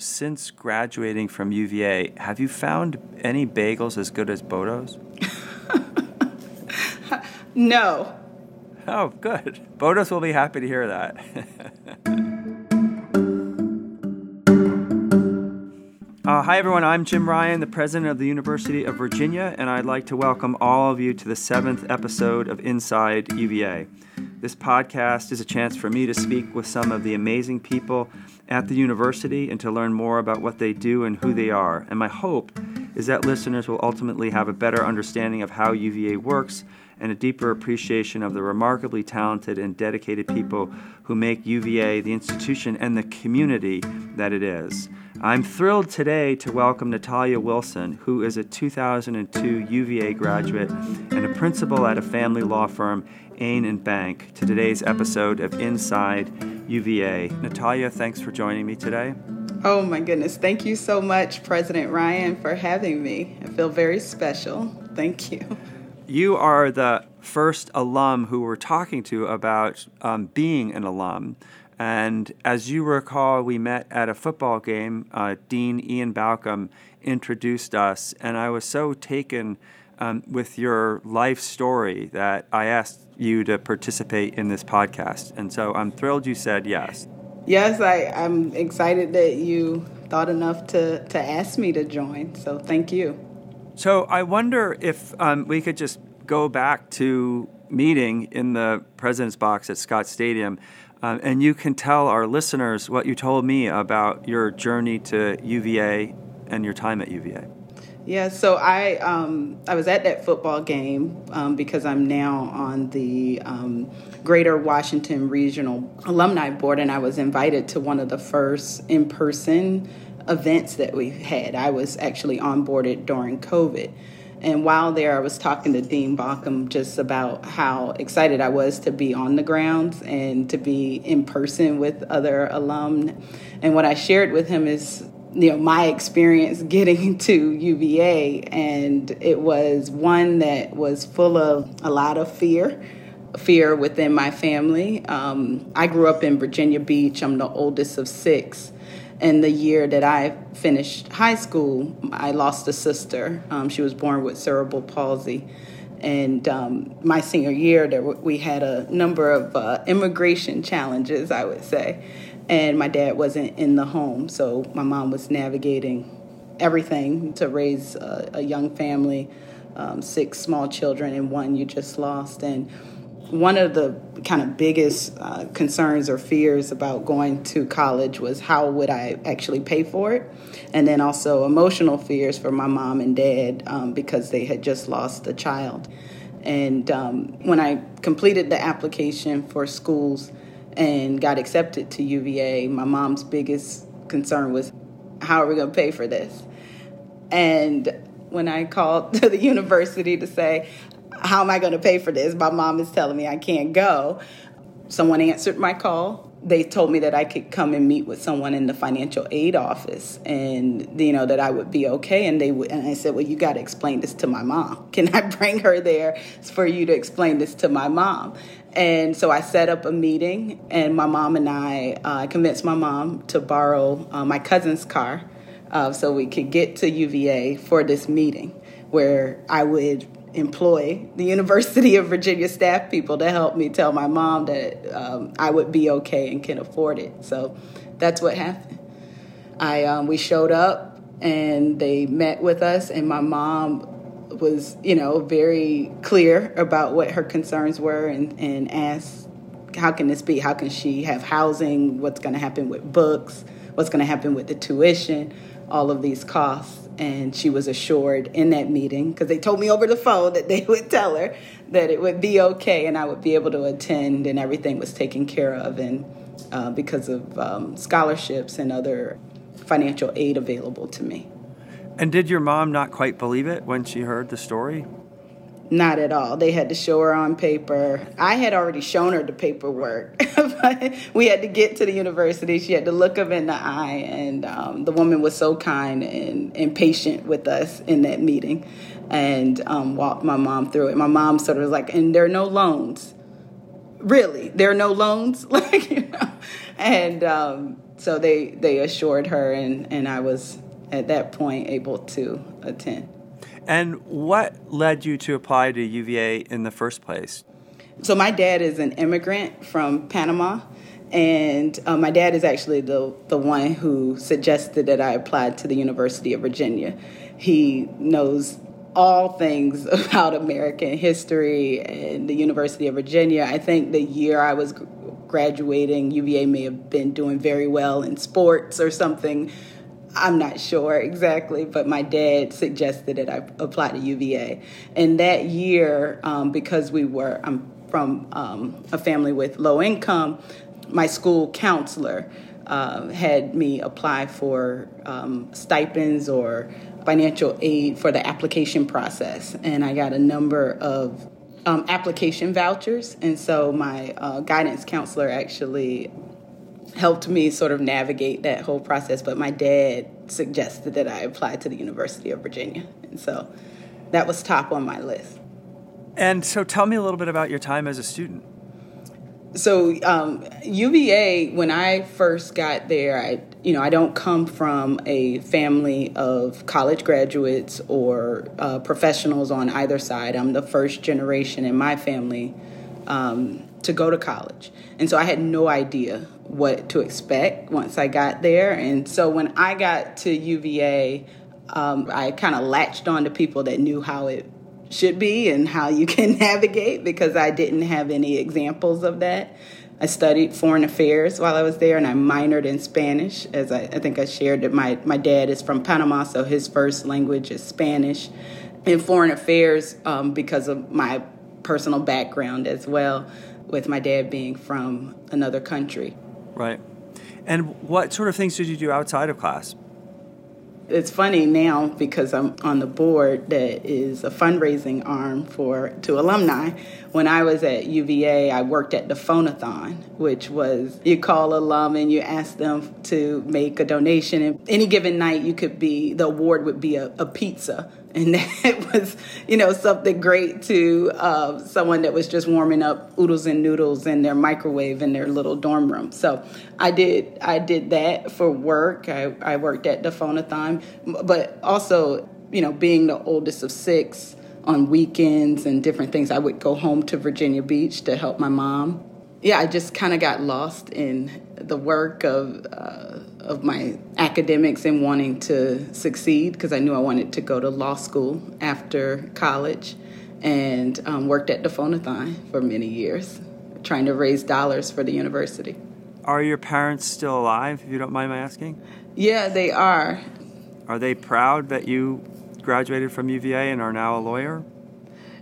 since graduating from UVA, have you found any bagels as good as Bodo's? no. Oh, good. Bodos will be happy to hear that. uh, hi, everyone. I'm Jim Ryan, the president of the University of Virginia, and I'd like to welcome all of you to the seventh episode of Inside UVA. This podcast is a chance for me to speak with some of the amazing people at the university and to learn more about what they do and who they are. And my hope is that listeners will ultimately have a better understanding of how UVA works and a deeper appreciation of the remarkably talented and dedicated people who make UVA the institution and the community that it is. I'm thrilled today to welcome Natalia Wilson, who is a 2002 UVA graduate and a principal at a family law firm Ain and Bank to today's episode of Inside UVA. Natalia, thanks for joining me today. Oh my goodness. Thank you so much, President Ryan, for having me. I feel very special. Thank you. You are the first alum who we're talking to about um, being an alum. And as you recall, we met at a football game. Uh, Dean Ian Baucom introduced us, and I was so taken um, with your life story that I asked you to participate in this podcast. And so I'm thrilled you said yes. Yes, I, I'm excited that you thought enough to, to ask me to join. So thank you. So I wonder if um, we could just go back to meeting in the president's box at Scott Stadium. Um, and you can tell our listeners what you told me about your journey to UVA and your time at UVA. Yeah, so I um, I was at that football game um, because I'm now on the um, Greater Washington Regional Alumni Board, and I was invited to one of the first in person events that we had. I was actually onboarded during COVID. And while there, I was talking to Dean Baucom just about how excited I was to be on the grounds and to be in person with other alum. And what I shared with him is you know my experience getting to UVA and it was one that was full of a lot of fear fear within my family. Um, I grew up in Virginia Beach. I'm the oldest of six. And the year that I finished high school I lost a sister. Um, she was born with cerebral palsy. And um, my senior year there we had a number of uh, immigration challenges I would say and my dad wasn't in the home, so my mom was navigating everything to raise a, a young family, um, six small children, and one you just lost. And one of the kind of biggest uh, concerns or fears about going to college was how would I actually pay for it, and then also emotional fears for my mom and dad um, because they had just lost a child. And um, when I completed the application for schools and got accepted to UVA, my mom's biggest concern was how are we going to pay for this? And when I called to the university to say, how am I going to pay for this? My mom is telling me I can't go. Someone answered my call. They told me that I could come and meet with someone in the financial aid office and you know that I would be okay and they would and I said, "Well, you got to explain this to my mom. Can I bring her there for you to explain this to my mom?" And so I set up a meeting, and my mom and I uh, convinced my mom to borrow uh, my cousin's car uh, so we could get to UVA for this meeting where I would employ the University of Virginia staff people to help me tell my mom that um, I would be okay and can afford it. So that's what happened. I um, we showed up and they met with us, and my mom was, you know, very clear about what her concerns were and, and asked, how can this be? How can she have housing? What's going to happen with books? What's going to happen with the tuition? All of these costs. And she was assured in that meeting, because they told me over the phone that they would tell her that it would be okay and I would be able to attend and everything was taken care of. And uh, because of um, scholarships and other financial aid available to me. And did your mom not quite believe it when she heard the story? Not at all. They had to show her on paper. I had already shown her the paperwork. we had to get to the university. She had to look them in the eye. And um, the woman was so kind and, and patient with us in that meeting and um, walked my mom through it. My mom sort of was like, and there are no loans. really, there are no loans, like you know, and um, so they they assured her, and and I was at that point able to attend. And what led you to apply to UVA in the first place? So my dad is an immigrant from Panama, and uh, my dad is actually the the one who suggested that I applied to the University of Virginia. He knows all things about American history and the University of Virginia. I think the year I was graduating, UVA may have been doing very well in sports or something. I'm not sure exactly, but my dad suggested that I apply to UVA. And that year, um, because we were, I'm from um, a family with low income, my school counselor uh, had me apply for um, stipends or financial aid for the application process. And I got a number of um, application vouchers. And so my uh, guidance counselor actually helped me sort of navigate that whole process. But my dad suggested that I apply to the University of Virginia. And so that was top on my list. And so tell me a little bit about your time as a student. So um, UVA, when I first got there, I you know I don't come from a family of college graduates or uh, professionals on either side. I'm the first generation in my family um, to go to college, and so I had no idea what to expect once I got there. And so when I got to UVA, um, I kind of latched on to people that knew how it should be and how you can navigate because I didn't have any examples of that. I studied foreign affairs while I was there and I minored in Spanish. As I, I think I shared that my, my dad is from Panama, so his first language is Spanish. In foreign affairs, um, because of my personal background as well, with my dad being from another country. Right. And what sort of things did you do outside of class? it's funny now because I'm on the board that is a fundraising arm for to alumni. When I was at UVA, I worked at the Phonathon, which was you call alum and you ask them to make a donation. And any given night, you could be the award would be a, a pizza and that was you know something great to uh, someone that was just warming up oodles and noodles in their microwave in their little dorm room. So i did i did that for work. I, I worked at the phonathon but also you know being the oldest of six on weekends and different things i would go home to virginia beach to help my mom. Yeah i just kind of got lost in the work of uh, of my academics and wanting to succeed because I knew I wanted to go to law school after college and um, worked at the Phonathon for many years, trying to raise dollars for the university. Are your parents still alive, if you don't mind my asking? Yeah, they are. Are they proud that you graduated from UVA and are now a lawyer?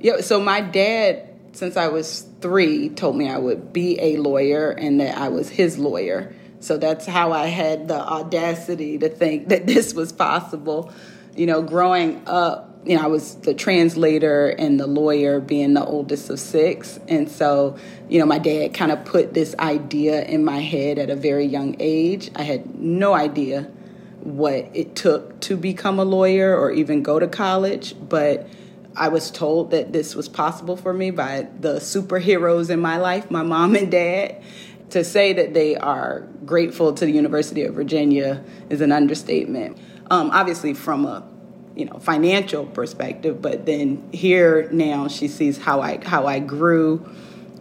Yeah, so my dad, since I was three, told me I would be a lawyer and that I was his lawyer. So that's how I had the audacity to think that this was possible. You know, growing up, you know, I was the translator and the lawyer, being the oldest of six. And so, you know, my dad kind of put this idea in my head at a very young age. I had no idea what it took to become a lawyer or even go to college, but I was told that this was possible for me by the superheroes in my life, my mom and dad to say that they are grateful to the University of Virginia is an understatement. Um, obviously, from a you know financial perspective, but then here now she sees how I how I grew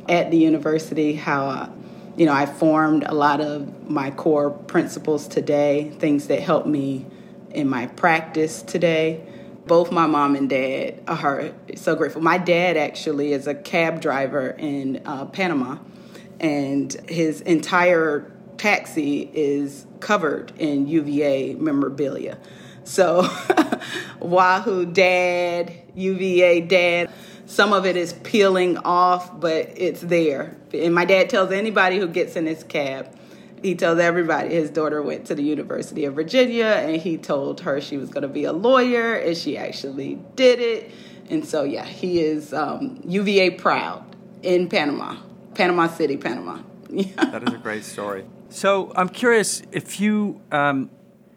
at the university, how I, you know I formed a lot of my core principles today, things that help me in my practice today. Both my mom and dad are so grateful. My dad actually is a cab driver in uh, Panama and his entire taxi is covered in UVA memorabilia. So, Wahoo Dad, UVA Dad, some of it is peeling off, but it's there. And my dad tells anybody who gets in his cab, he tells everybody his daughter went to the University of Virginia and he told her she was going to be a lawyer and she actually did it. And so, yeah, he is um, UVA proud in Panama. Panama City, Panama. that is a great story. So I'm curious if you um,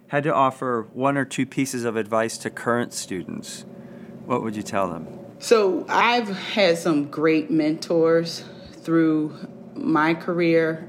had to offer one or two pieces of advice to current students, what would you tell them? So I've had some great mentors through my career.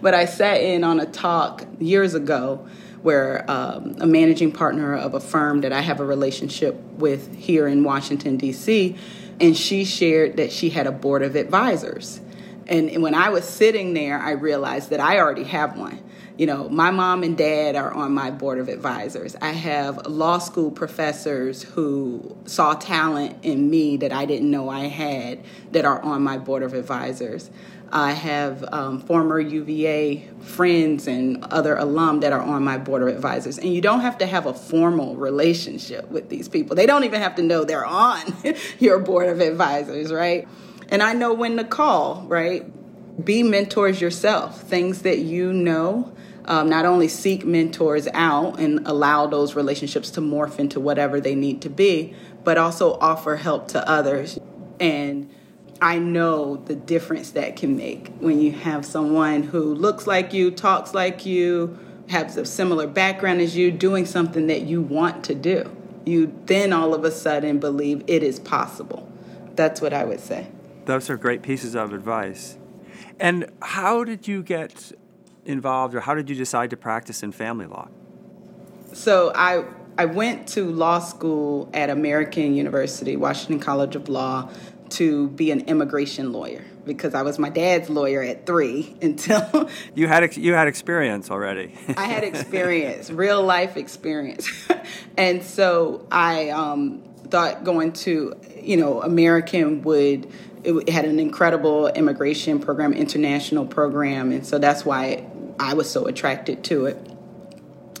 But I sat in on a talk years ago where um, a managing partner of a firm that I have a relationship with here in Washington, D.C., and she shared that she had a board of advisors. And when I was sitting there, I realized that I already have one. You know, my mom and dad are on my board of advisors. I have law school professors who saw talent in me that I didn't know I had that are on my board of advisors. I have um, former UVA friends and other alum that are on my board of advisors. And you don't have to have a formal relationship with these people. They don't even have to know they're on your board of advisors, right? And I know when to call, right? Be mentors yourself. Things that you know, um, not only seek mentors out and allow those relationships to morph into whatever they need to be, but also offer help to others. And I know the difference that can make when you have someone who looks like you, talks like you, has a similar background as you, doing something that you want to do. You then all of a sudden believe it is possible. That's what I would say. Those are great pieces of advice. And how did you get involved or how did you decide to practice in family law? So I I went to law school at American University, Washington College of Law, to be an immigration lawyer because I was my dad's lawyer at three until you had you had experience already. I had experience, real life experience, and so I um, thought going to you know American would it had an incredible immigration program, international program, and so that's why I was so attracted to it.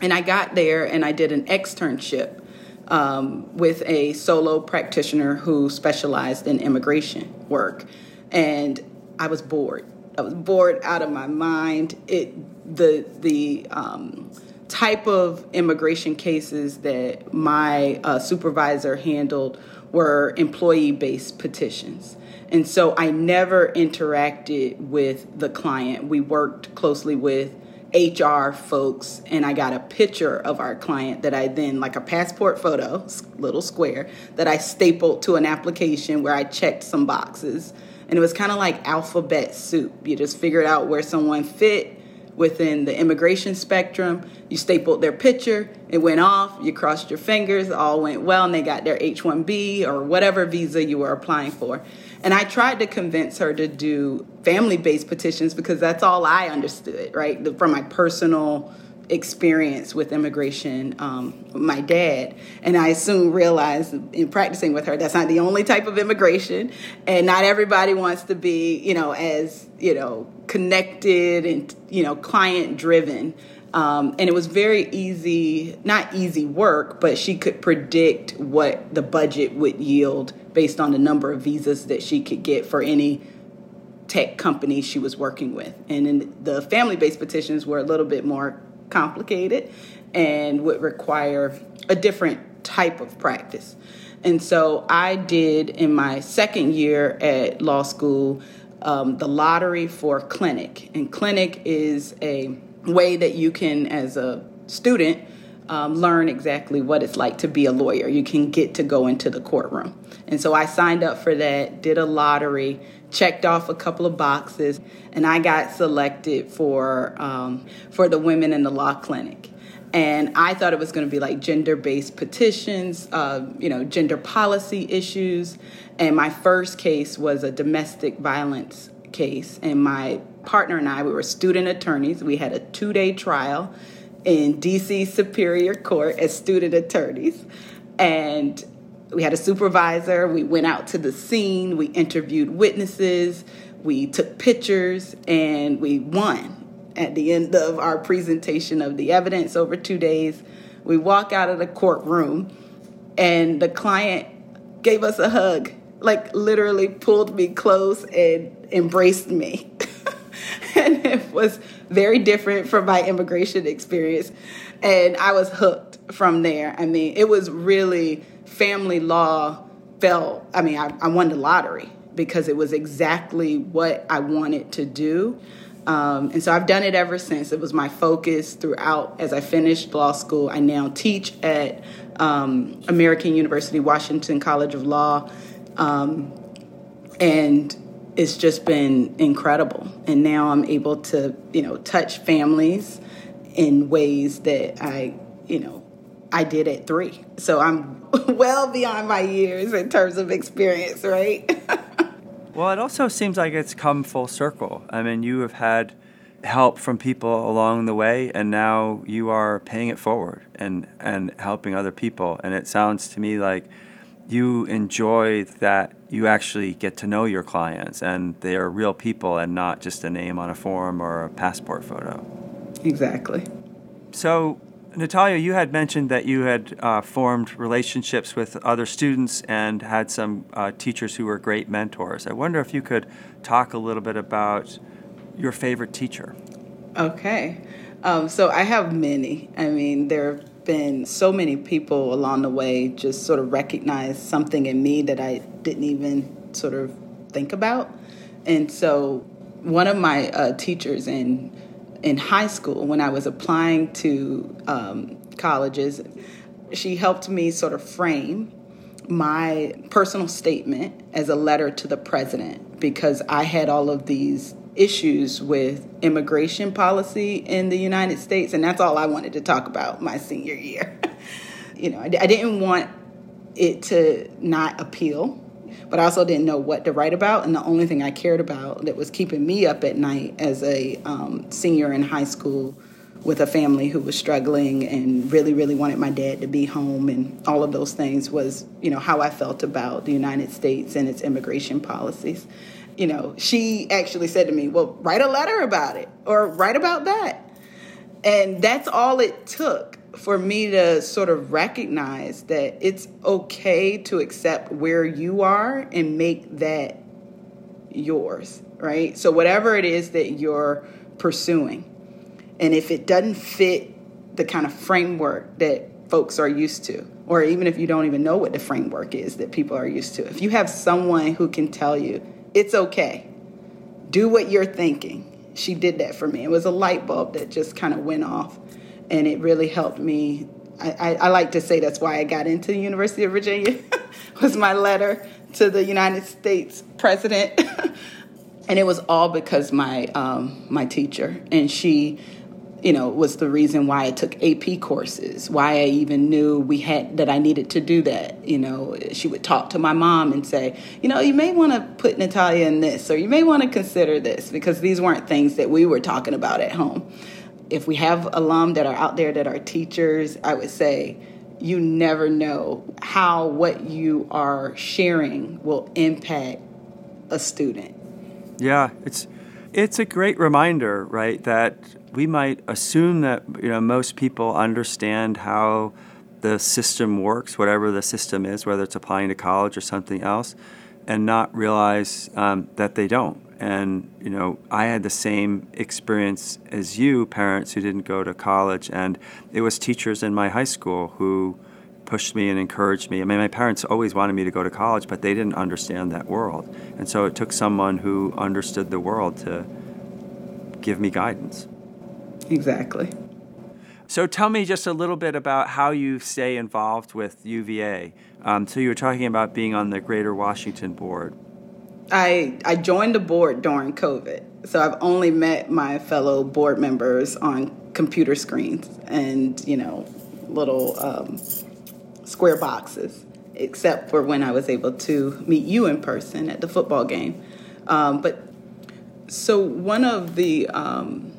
And I got there and I did an externship um, with a solo practitioner who specialized in immigration work, and I was bored. I was bored out of my mind. It the the um, type of immigration cases that my uh, supervisor handled were employee based petitions. And so I never interacted with the client. We worked closely with HR folks, and I got a picture of our client that I then, like a passport photo, little square, that I stapled to an application where I checked some boxes. And it was kind of like alphabet soup. You just figured out where someone fit within the immigration spectrum. You stapled their picture, it went off, you crossed your fingers, all went well, and they got their H 1B or whatever visa you were applying for. And I tried to convince her to do family based petitions because that's all I understood, right? From my personal experience with immigration, um, my dad. And I soon realized in practicing with her, that's not the only type of immigration. And not everybody wants to be, you know, as, you know, connected and, you know, client driven. Um, and it was very easy, not easy work, but she could predict what the budget would yield based on the number of visas that she could get for any tech company she was working with. And then the family based petitions were a little bit more complicated and would require a different type of practice. And so I did in my second year at law school um, the lottery for clinic. And clinic is a way that you can, as a student, um, learn exactly what it's like to be a lawyer. You can get to go into the courtroom. And so I signed up for that, did a lottery, checked off a couple of boxes, and I got selected for um, for the women in the law clinic. And I thought it was going to be like gender based petitions, uh, you know, gender policy issues. And my first case was a domestic violence case. And my partner and I, we were student attorneys. We had a two day trial in DC Superior Court as student attorneys. And we had a supervisor. We went out to the scene. We interviewed witnesses. We took pictures and we won at the end of our presentation of the evidence over two days. We walk out of the courtroom and the client gave us a hug, like literally pulled me close and embraced me. and it was very different from my immigration experience. And I was hooked from there. I mean, it was really family law felt, I mean, I, I won the lottery because it was exactly what I wanted to do. Um, and so I've done it ever since. It was my focus throughout. As I finished law school, I now teach at um, American University, Washington College of Law. Um, and it's just been incredible. And now I'm able to, you know, touch families in ways that I, you know, I did at three. So I'm well beyond my years in terms of experience, right? well, it also seems like it's come full circle. I mean, you have had help from people along the way and now you are paying it forward and and helping other people and it sounds to me like you enjoy that you actually get to know your clients and they are real people and not just a name on a form or a passport photo. Exactly. So, Natalia, you had mentioned that you had uh, formed relationships with other students and had some uh, teachers who were great mentors. I wonder if you could talk a little bit about your favorite teacher. Okay. Um, so I have many. I mean, there have been so many people along the way just sort of recognize something in me that I didn't even sort of think about. And so one of my uh, teachers in in high school when I was applying to um, colleges, she helped me sort of frame my personal statement as a letter to the president because I had all of these issues with immigration policy in the United States, and that's all I wanted to talk about my senior year. you know, I, I didn't want it to not appeal, but I also didn't know what to write about, and the only thing I cared about that was keeping me up at night as a um, senior in high school with a family who was struggling and really really wanted my dad to be home and all of those things was you know how i felt about the united states and its immigration policies you know, she actually said to me, Well, write a letter about it or write about that. And that's all it took for me to sort of recognize that it's okay to accept where you are and make that yours, right? So, whatever it is that you're pursuing, and if it doesn't fit the kind of framework that folks are used to, or even if you don't even know what the framework is that people are used to, if you have someone who can tell you, it's okay. Do what you're thinking. She did that for me. It was a light bulb that just kind of went off, and it really helped me. I, I, I like to say that's why I got into the University of Virginia. was my letter to the United States president, and it was all because my um, my teacher and she you know, was the reason why I took AP courses, why I even knew we had that I needed to do that. You know, she would talk to my mom and say, you know, you may want to put Natalia in this, or you may want to consider this, because these weren't things that we were talking about at home. If we have alum that are out there that are teachers, I would say, you never know how what you are sharing will impact a student. Yeah, it's it's a great reminder, right, that we might assume that you know most people understand how the system works, whatever the system is, whether it's applying to college or something else, and not realize um, that they don't. And you know, I had the same experience as you, parents who didn't go to college, and it was teachers in my high school who pushed me and encouraged me. I mean, my parents always wanted me to go to college, but they didn't understand that world, and so it took someone who understood the world to give me guidance. Exactly. So tell me just a little bit about how you stay involved with UVA. Um, so you were talking about being on the Greater Washington Board. I I joined the board during COVID, so I've only met my fellow board members on computer screens and you know little um, square boxes, except for when I was able to meet you in person at the football game. Um, but so one of the um,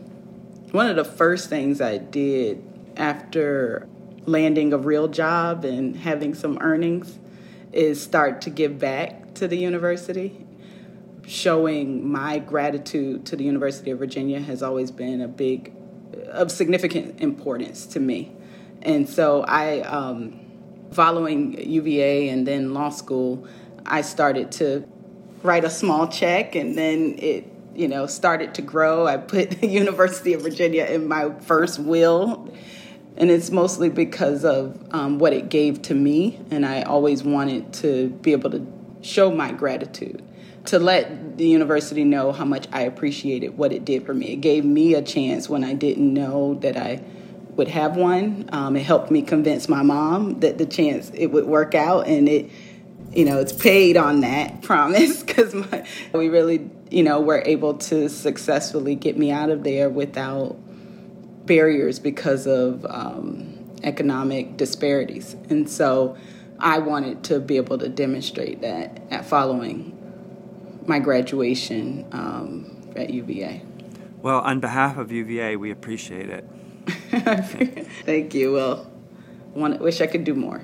one of the first things I did after landing a real job and having some earnings is start to give back to the university. Showing my gratitude to the University of Virginia has always been a big, of significant importance to me. And so I, um, following UVA and then law school, I started to write a small check and then it you know, started to grow. I put the University of Virginia in my first will, and it's mostly because of um, what it gave to me. And I always wanted to be able to show my gratitude, to let the university know how much I appreciated what it did for me. It gave me a chance when I didn't know that I would have one. Um, it helped me convince my mom that the chance it would work out, and it you know, it's paid on that promise because we really, you know, were able to successfully get me out of there without barriers because of um, economic disparities. And so I wanted to be able to demonstrate that at following my graduation um, at UVA. Well, on behalf of UVA, we appreciate it. Thank you. Well, want, wish I could do more.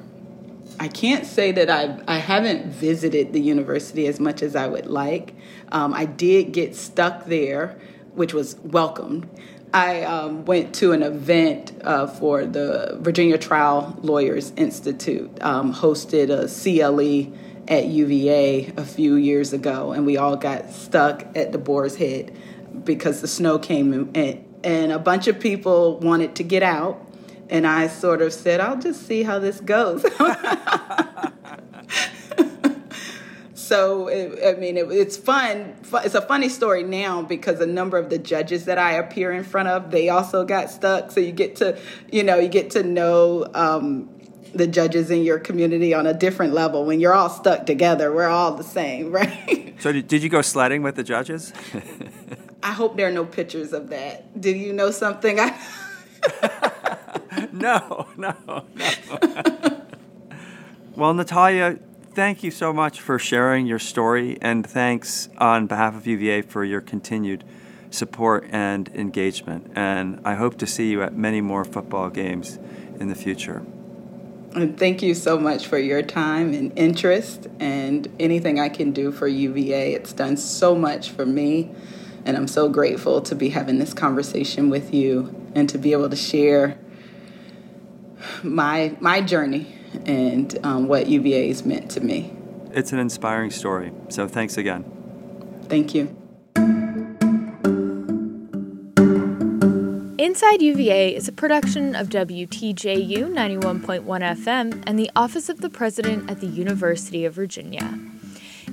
I can't say that I I haven't visited the university as much as I would like. Um, I did get stuck there, which was welcomed. I um, went to an event uh, for the Virginia Trial Lawyers Institute, um, hosted a CLE at UVA a few years ago, and we all got stuck at the Boar's Head because the snow came and, and a bunch of people wanted to get out, and I sort of said, "I'll just see how this goes." so it, I mean, it, it's fun. It's a funny story now because a number of the judges that I appear in front of, they also got stuck. So you get to, you know, you get to know um, the judges in your community on a different level. When you're all stuck together, we're all the same, right? So did you go sledding with the judges? I hope there are no pictures of that. Do you know something? I no, no, no. well, Natalia thank you so much for sharing your story, and thanks on behalf of UVA for your continued support and engagement. And I hope to see you at many more football games in the future. And thank you so much for your time and interest and anything I can do for UVA. It's done so much for me, and I'm so grateful to be having this conversation with you and to be able to share my my journey and um, what UVA has meant to me. It's an inspiring story. So thanks again. Thank you. Inside UVA is a production of WTJU 91.1 FM and the Office of the President at the University of Virginia.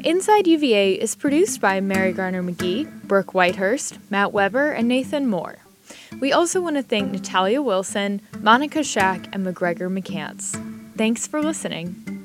Inside UVA is produced by Mary Garner McGee, Brooke Whitehurst, Matt Weber, and Nathan Moore. We also want to thank Natalia Wilson, Monica Shack, and McGregor McCants. Thanks for listening.